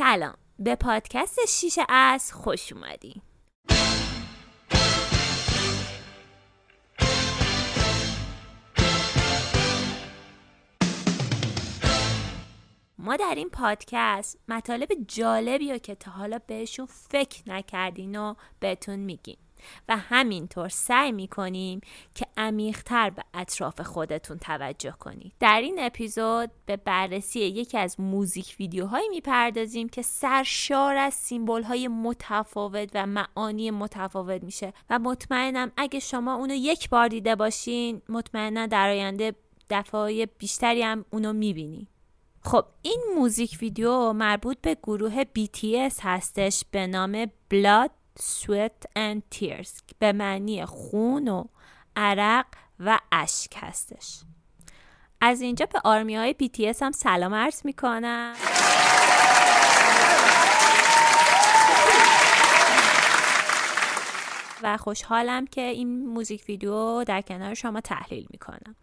سلام. به پادکست شیشه از خوش اومدین ما در این پادکست مطالب جالبی رو که تا حالا بهشون فکر نکردین و بهتون میگیم. و همینطور سعی می‌کنیم که عمیقتر به اطراف خودتون توجه کنید. در این اپیزود به بررسی یکی از موزیک ویدیوهایی می‌پردازیم که سرشار از سیمبل های متفاوت و معانی متفاوت میشه. و مطمئنم اگه شما اونو یک بار دیده باشین مطمئنا در آینده دفعه بیشتری هم اونو می‌بینید خب این موزیک ویدیو مربوط به گروه BTS هستش به نام Blood, Sweat and Tears به معنی خون و عرق و اشک هستش. از اینجا به آرمی های BTS هم سلام عرض می‌کنم. و خوشحالم که این موزیک ویدیو در کنار شما تحلیل می‌کنم.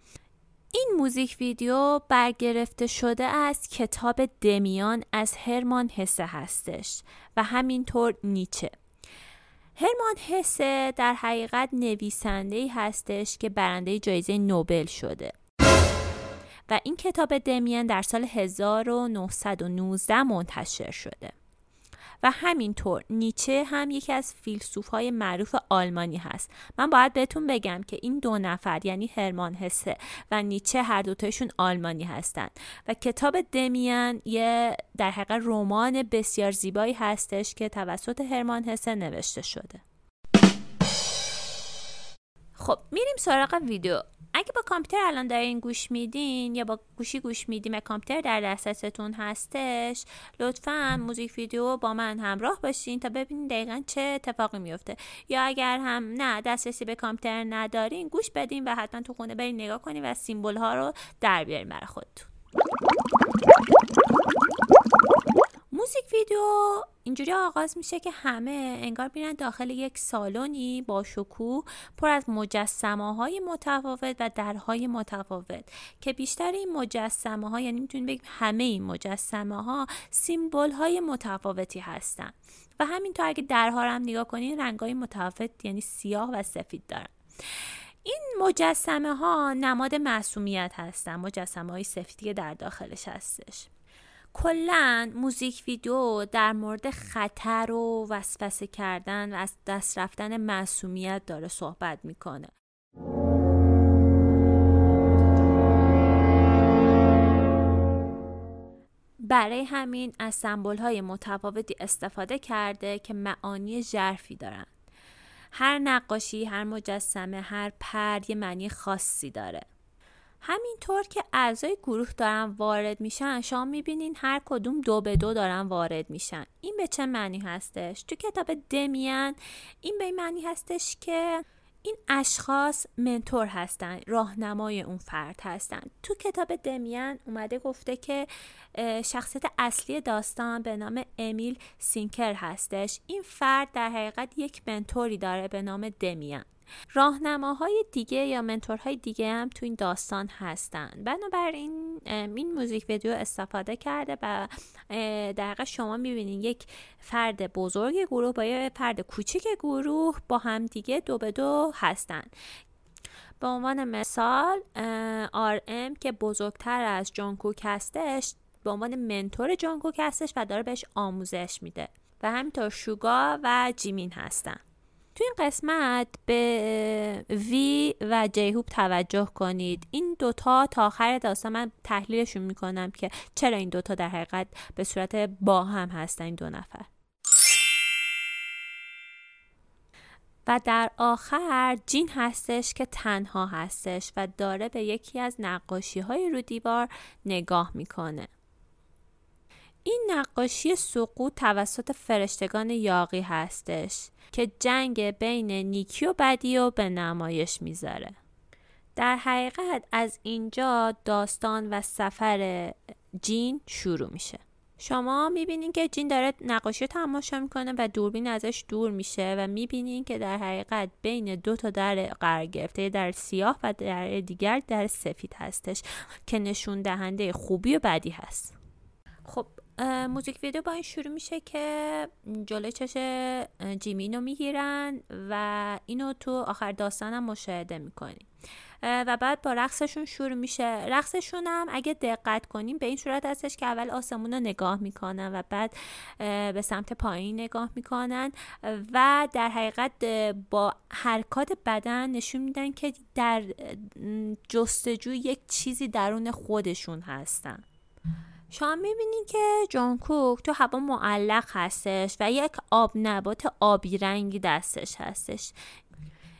این موزیک ویدیو برگرفته شده از کتاب دمیان از هرمان هسه هستش و همینطور نیچه. هرمان هسه در حقیقت نویسنده هستش که برنده جایزه نوبل شده. و این کتاب دمیان در سال 1919 منتشر شده. و همینطور نیچه هم یکی از فیلسوف های معروف آلمانی هست. من باید بهتون بگم که این دو نفر یعنی هرمان هسه و نیچه هر دوتایشون آلمانی هستند و کتاب دمیان یه در حقیقت رمان بسیار زیبایی هستش که توسط هرمان هسه نوشته شده. خب میریم سراغ ویدیو. اگه با کامپیوتر الان دارین گوش میدین یا با گوشی گوش میدین و کامپیوتر در دسترستون هستش لطفا موزیک ویدیو با من همراه باشین تا ببینین دقیقا چه اتفاقی میفته. یا اگر هم نه دسترسی به کامپیوتر ندارین گوش بدین و حتما تو خونه برین نگاه کنین و سیمبل ها رو در بیارین برای خودتون. موزیک ویدیو اینجوری آغاز میشه که همه انگار میرن داخل یک سالنی با شکوه پر از مجسمه های متفاوت و درهای متفاوت که بیشتر این مجسمه ها یعنی می‌تونید بگیم همه این مجسمه ها سیمبل های متفاوتی هستن. و همینطور اگه درها رو هم نگاه کنین رنگ های متفاوت یعنی سیاه و سفید دارن. این مجسمه ها نماد معصومیت هستن مجسمه های سفیدی در داخلش هستش. کلا موزیک ویدیو در مورد خطر و وسوسه کردن و از دست رفتن معصومیت داره صحبت می‌کنه. برای همین از سمبل های متفاوتی استفاده کرده که معانی ژرفی دارن. هر نقاشی، هر مجسمه، هر پر یه معنی خاصی داره. همینطور که اعضای گروه دارن وارد میشن شما می‌بینین هر کدوم دو به دو دارن وارد میشن. این به چه معنی هستش؟ تو کتاب دمیان این به معنی هستش که این اشخاص منتور هستن راهنمای اون فرد هستن. تو کتاب دمیان اومده گفته که شخصیت اصلی داستان به نام امیل سینکر هستش. این فرد در حقیقت یک منتوری داره به نام دمیان راهنماهای دیگه یا منتورهای دیگه هم تو این داستان هستن. بنابراین این موزیک ویدیو استفاده کرده و در شما می‌بینید یک فرد بزرگ گروه با یه فرد کوچیک گروه با هم دیگه دو به دو هستن. به عنوان مثال آر ام که بزرگتر از جانکوک هستش به عنوان منتور جانکوک هستش و داره بهش آموزش میده. و همینطور شوگا و جیمین هستن. تو این قسمت به وی و جیهوب توجه کنید. این دوتا تا آخر داستان من تحلیلشون می‌کنم که چرا این دوتا در حقیقت به صورت با هم هستن این دو نفر. و در آخر جین هستش که تنها هستش و داره به یکی از نقاشی های رو دیوار نگاه می‌کنه. این نقاشی سقوط توسط فرشتگان یاقی هستش. که جنگ بین نیکی و بدی و به نمایش می‌ذاره. در حقیقت از اینجا داستان و سفر جین شروع میشه. شما می‌بینین که جین داره نقاشی تماشا می‌کنه و دوربین ازش دور میشه و می‌بینین که در حقیقت بین دو تا در قرار گرفته در سیاه و در دیگر در سفید هستش که نشون دهنده خوبی و بدی هست. خب موزیک ویدیو با این شروع میشه که جلوی چش جیمین رو می‌گیرن و اینو تو آخر داستانم مشاهده می‌کنیم و بعد با رقصشون شروع میشه. رقصشون هم اگه دقت کنیم به این صورت هستش که اول آسمون رو نگاه می‌کنن و بعد به سمت پایین نگاه می‌کنن و در حقیقت با حرکات بدن نشون میدن که در جستجوی یک چیزی درون خودشون هستن. شما می‌بینین که جان کوک تو هوا معلق هستش و یک آب نبات آبی رنگی دستش هستش.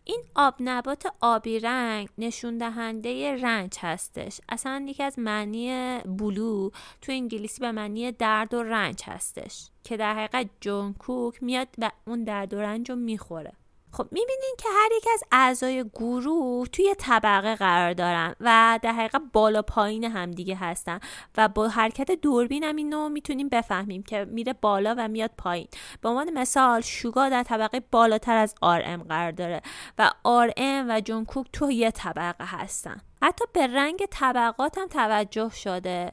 این آب نبات آبی رنگ نشون دهنده رنج هستش. اصلا یکی از معنی بلو تو انگلیسی به معنی درد و رنج هستش که در حقیقت جون کوک میاد و اون درد و رنج رو می‌خوره. خب می‌بینین که هر یک از اعضای گروه توی طبقه قرار دارن و در حقیقت بالا پایین همدیگه هستن و با حرکت دوربین هم اینو می‌تونیم بفهمیم که میره بالا و میاد پایین. به عنوان مثال شوگا در طبقه بالاتر از آر ام قرار داره و آر ام و جون کوک تو یه طبقه هستن. حتی به رنگ طبقات هم توجه شده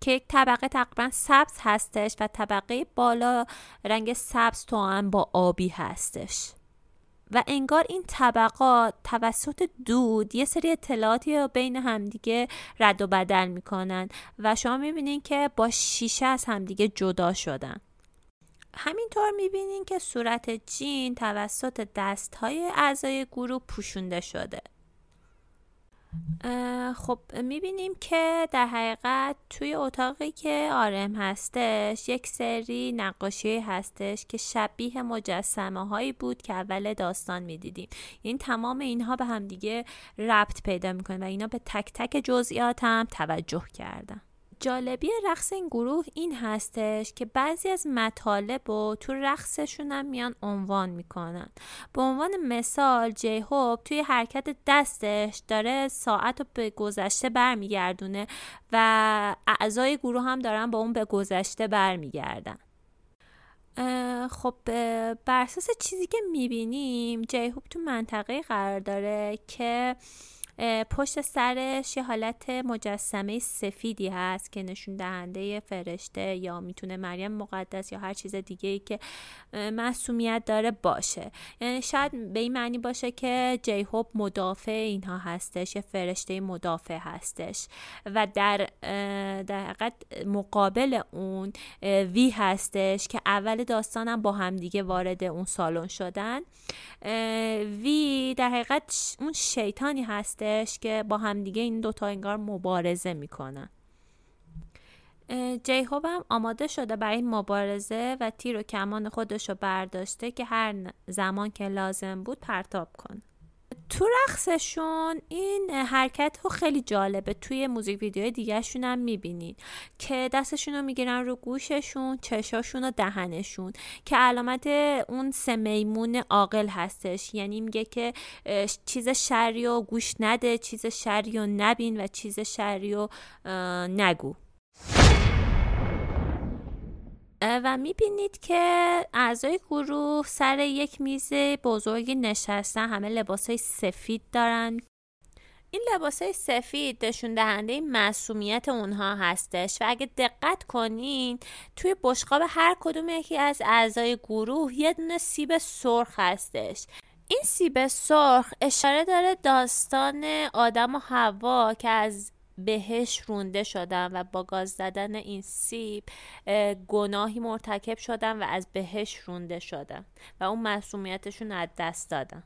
که یک طبقه تقریبا سبز هستش و طبقه بالا رنگ سبز تو هم با آبی هستش. و انگار این طبقات توسط دود یه سری اطلاعاتی رو بین همدیگه رد و بدل می‌کنن و شما می‌بینین که با شیشه از همدیگه جدا شدن. همینطور می‌بینین که صورت جین توسط دست های اعضای گروه پوشونده شده. خب می‌بینیم که در حقیقت توی اتاقی که آرم هستش یک سری نقاشی هستش که شبیه مجسمه هایی بود که اول داستان می‌دیدیم. یعنی تمام اینها به همدیگه ربط پیدا می‌کنه و اینا به تک تک جزئیات هم توجه کردن. جالبی رقص این گروه این هستش که بعضی از مطالب رو تو رقصشون هم میان عنوان می‌کنن. به عنوان مثال جی هوب توی حرکت دستش داره ساعت رو به گذشته برمیگردونه و اعضای گروه هم دارن با اون به گذشته برمیگردن. خب بر اساس چیزی که می‌بینیم جی هوب تو منطقه قرار داره که پشت سرش یه حالت مجسمه سفیدی هست که نشون دهنده فرشته یا می‌تونه مریم مقدس یا هر چیز دیگه ای که مسئولیت داره باشه. یعنی شاید به این معنی باشه که جی هوب مدافع اینها هستش یه فرشته مدافع هستش و در در حقیقت مقابل اون وی هستش که اول داستانم با همدیگه وارد اون سالن شدن. وی در حقیقت اون شیطانی هستش که با همدیگه این دوتا انگار مبارزه می‌کنن. جی هم آماده شده برای این مبارزه و تیر و کمان خودش رو برداشته که هر زمان که لازم بود پرتاب کنه. تو رقصشون این حرکت ها خیلی جالبه. توی موزیک ویدیوهای دیگرشون هم می‌بینین که دستشون رو می‌گیرن رو گوششون چشاشون و دهنشون که علامت اون سه میمون عاقل هستش. یعنی میگه که چیز شری و گوش نده چیز شری و نبین و چیز شری و نگو. و می‌بینید که اعضای گروه سر یک میز بزرگی نشستن همه لباس های سفید دارن. این لباس های سفید نشون دهنده مسئولیت اونها هستش و اگه دقت کنین توی بشقاب هر کدوم یکی از اعضای گروه یه دونه سیب سرخ هستش. این سیب سرخ اشاره داره داستان آدم و هوا که از بهش رونده شدن و با گاز زدن این سیب گناهی مرتکب شدن و از بهش رونده شدن و اون مسئولیتشون از دست دادن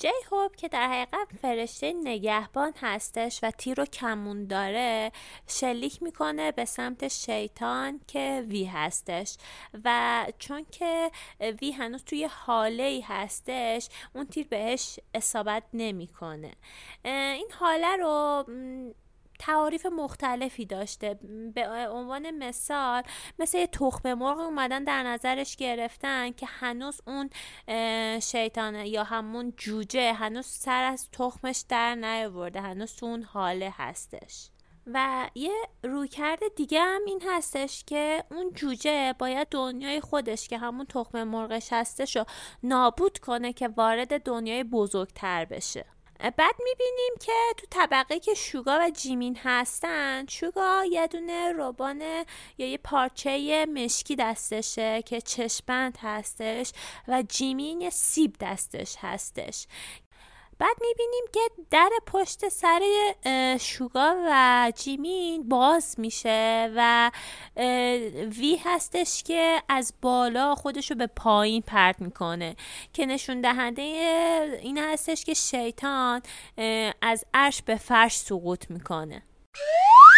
جی هوب که در حقیقت فرشته نگهبان هستش و تیر و کمون داره شلیک می‌کنه به سمت شیطان که وی هستش. و چون که وی هنوز توی حاله ای هستش اون تیر بهش اصابت نمی‌کنه. این حاله رو تعاریف مختلفی داشته. به عنوان مثال مثل یه تخم مرغ اومدن در نظرش گرفتن که هنوز اون شیطانه یا همون جوجه هنوز سر از تخمش در نیاورده هنوز تو اون حاله هستش. و یه رویکرد دیگه هم این هستش که اون جوجه باید دنیای خودش که همون تخم مرغش هستش رو نابود کنه که وارد دنیای بزرگتر بشه. بعد می‌بینیم که تو طبقه که شوگا و جیمین هستن شوگا یه دونه روبان یا یه پارچه مشکی دستشه که چشمند هستش و جیمین یه سیب دستش هستش. بعد می‌بینیم که در پشت سر شوگا و جیمین باز میشه و وی هستش که از بالا خودشو به پایین پرت می‌کنه که نشون دهنده این هستش که شیطان از عرش به فرش سقوط می‌کنه.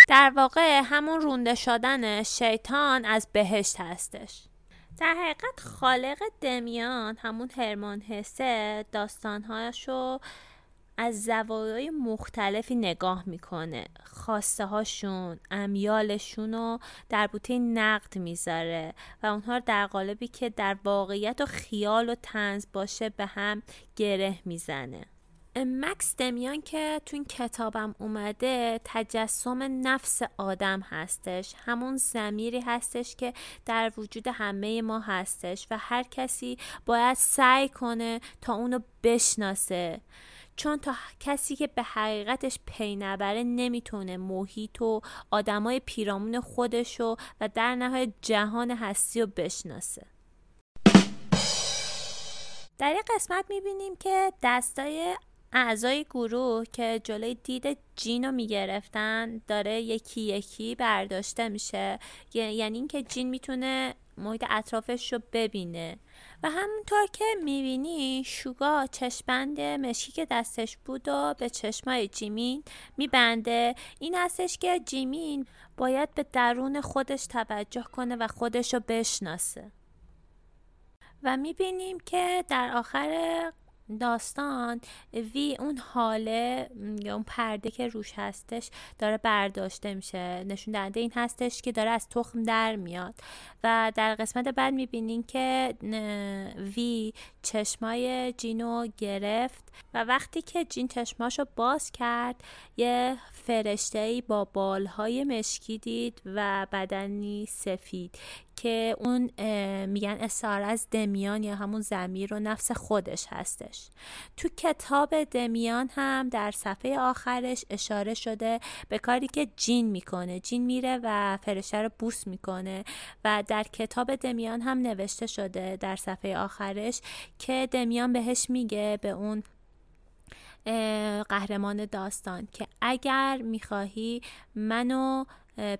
در واقع همون رونده شدن شیطان از بهشت هستش. در حقیقت خالق دمیان همون هرمان حسه داستانهاشو از زوایای مختلفی نگاه می‌کنه. خواسته هاشون امیالشون رو در بوته نقد می‌ذاره و اونها رو در قالبی که در واقعیت و خیال و تنز باشه به هم گره می‌زنه. مکس دمیان که تو این کتابم اومده تجسم نفس آدم هستش. همون زمیری هستش که در وجود همه ما هستش و هر کسی باید سعی کنه تا اونو بشناسه. چون تا کسی که به حقیقتش پی نبره نمی‌تونه محیط و آدمای پیرامون خودشو و در نهایت جهان هستی رو بشناسه. در این قسمت می‌بینیم که دستای اعضای گروه که جلوی دید جین رو می‌گرفتن داره یکی یکی برداشته میشه. یعنی اینکه جین می‌تونه محیط اطرافش رو ببینه. و همونطور که می‌بینی شوگا چشمند مشکی که دستش بود و به چشمای جیمین میبنده. این هستش که جیمین باید به درون خودش توجه کنه و خودش رو بشناسه. و می‌بینیم که در آخر داستان وی اون حاله یا اون پرده که روش هستش داره برداشته میشه. نشون دهنده این هستش که داره از تخم در میاد. و در قسمت بعد می‌بینین که وی چشمای جینو گرفت و وقتی که جین چشماشو باز کرد یه فرشته ای با بالهای مشکی دید و بدنی سفید. که اون میگن اصار از دمیان یا همون زمیر و نفس خودش هستش. تو کتاب دمیان هم در صفحه آخرش اشاره شده به کاری که جین می‌کنه. جین میره و فرشته رو بوس می‌کنه و در کتاب دمیان هم نوشته شده در صفحه آخرش که دمیان بهش میگه به اون قهرمان داستان که اگر می‌خواهی منو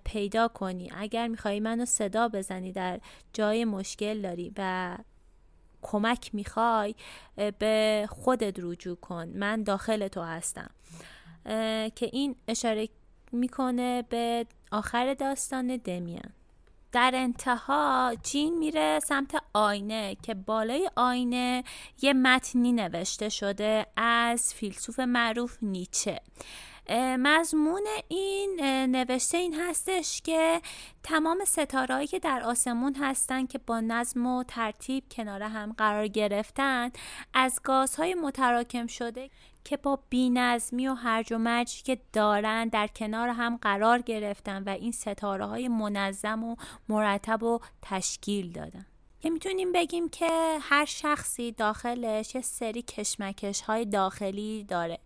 پیدا کنی. اگر میخوایی منو صدا بزنی در جای مشکل داری و کمک می‌خوای به خودت رجوع کن. من داخل تو هستم. که این اشاره می‌کنه به آخر داستان دمیان. در انتها جین میره سمت آینه که بالای آینه یه متنی نوشته شده از فیلسوف معروف نیچه. مضمون این نوشته این هستش که تمام ستارهایی که در آسمون هستند که با نظم و ترتیب کنار هم قرار گرفتن از گازهای متراکم شده که با بینظمی و هرج و مرجی که دارن در کنار هم قرار گرفتن و این ستاره های منظم و مرتب و تشکیل دادن. که می‌تونیم بگیم که هر شخصی داخلش یه سری کشمکش های داخلی داره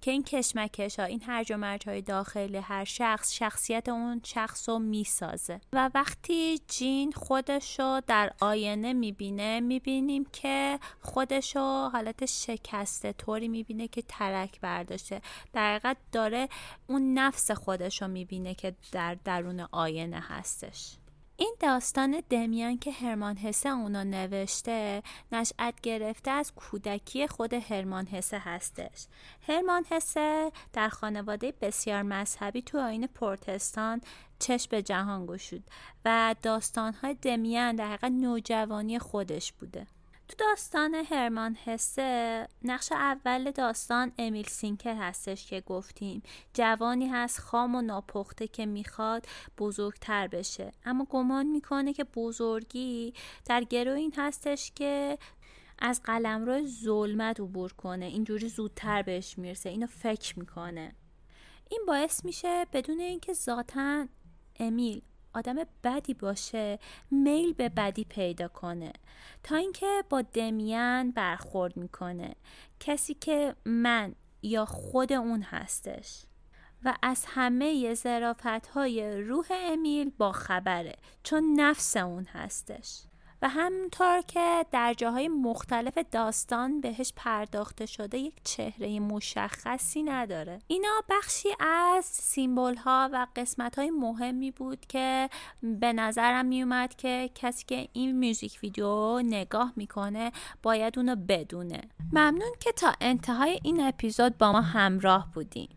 که این کشمکش ها این هرج و مرج های داخلی هر شخص شخصیت اون شخص رو می‌سازه. و وقتی جین خودشو در آینه می‌بینه می‌بینیم که خودشو حالت شکسته طوری می‌بینه که ترک برداشته. در داره اون نفس خودشو می‌بینه که در درون آینه هستش. این داستان دمیان که هرمان حسه اونا نوشته نشأت گرفته از کودکی خود هرمان حسه هستش. هرمان حسه در خانواده بسیار مذهبی تو آین پرتستان چشم به جهان گشود و داستانهای دمیان در حقیقت نوجوانی خودش بوده. تو داستان هرمان هسه نقش اول داستان امیل سینکر هستش که گفتیم. جوانی هست خام و ناپخته که می‌خواد بزرگتر بشه. اما گمان می‌کنه که بزرگی در گروه این هستش که از قلمرو ظلمت عبور کنه. اینجوری زودتر بهش می‌رسه. اینو فکر می‌کنه. این باعث میشه بدون اینکه ذاتا امیل آدم بدی باشه میل به بدی پیدا کنه. تا اینکه با دمیان برخورد می‌کنه. کسی که من یا خود اون هستش. و از همه زرافت های روح امیل با خبره. چون نفس اون هستش. و همونطور که در جاهای مختلف داستان بهش پرداخته شده یک چهره مشخصی نداره. اینا بخشی از سیمبل ها و قسمت های مهمی بود که به نظرم میومد که کسی که این میوزیک ویدیو نگاه می‌کنه باید اونو بدونه. ممنون که تا انتهای این اپیزود با ما همراه بودین.